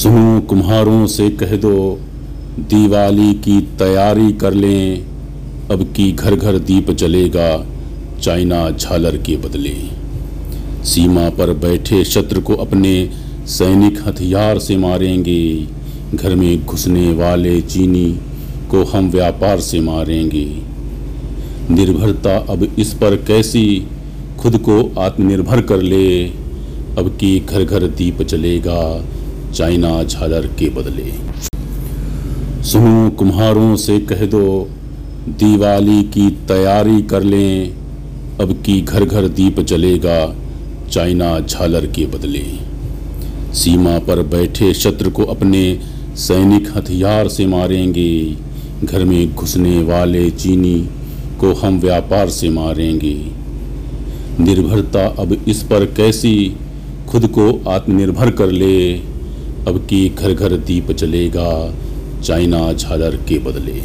सुनो, कुम्हारों से कह दो, दिवाली की तैयारी कर लें। अब की घर घर दीप जलेगा, चाइना झालर के बदले। सीमा पर बैठे शत्रु को अपने सैनिक हथियार से मारेंगे। घर में घुसने वाले चीनी को हम व्यापार से मारेंगे। निर्भरता अब इस पर कैसी? खुद को आत्मनिर्भर कर ले। अब की घर घर दीप जलेगा चाइना झालर के बदले। सुनो, कुम्हारों से कह दो, दिवाली की तैयारी कर लें, अब की घर घर दीप जलेगा चाइना झालर के बदले। सीमा पर बैठे शत्रु को अपने सैनिक हथियार से मारेंगे, घर में घुसने वाले चीनी को हम व्यापार से मारेंगे। निर्भरता अब इस पर कैसी खुद को आत्मनिर्भर कर ले अब की घर घर दीप जलेगा चाइना झालर के बदले।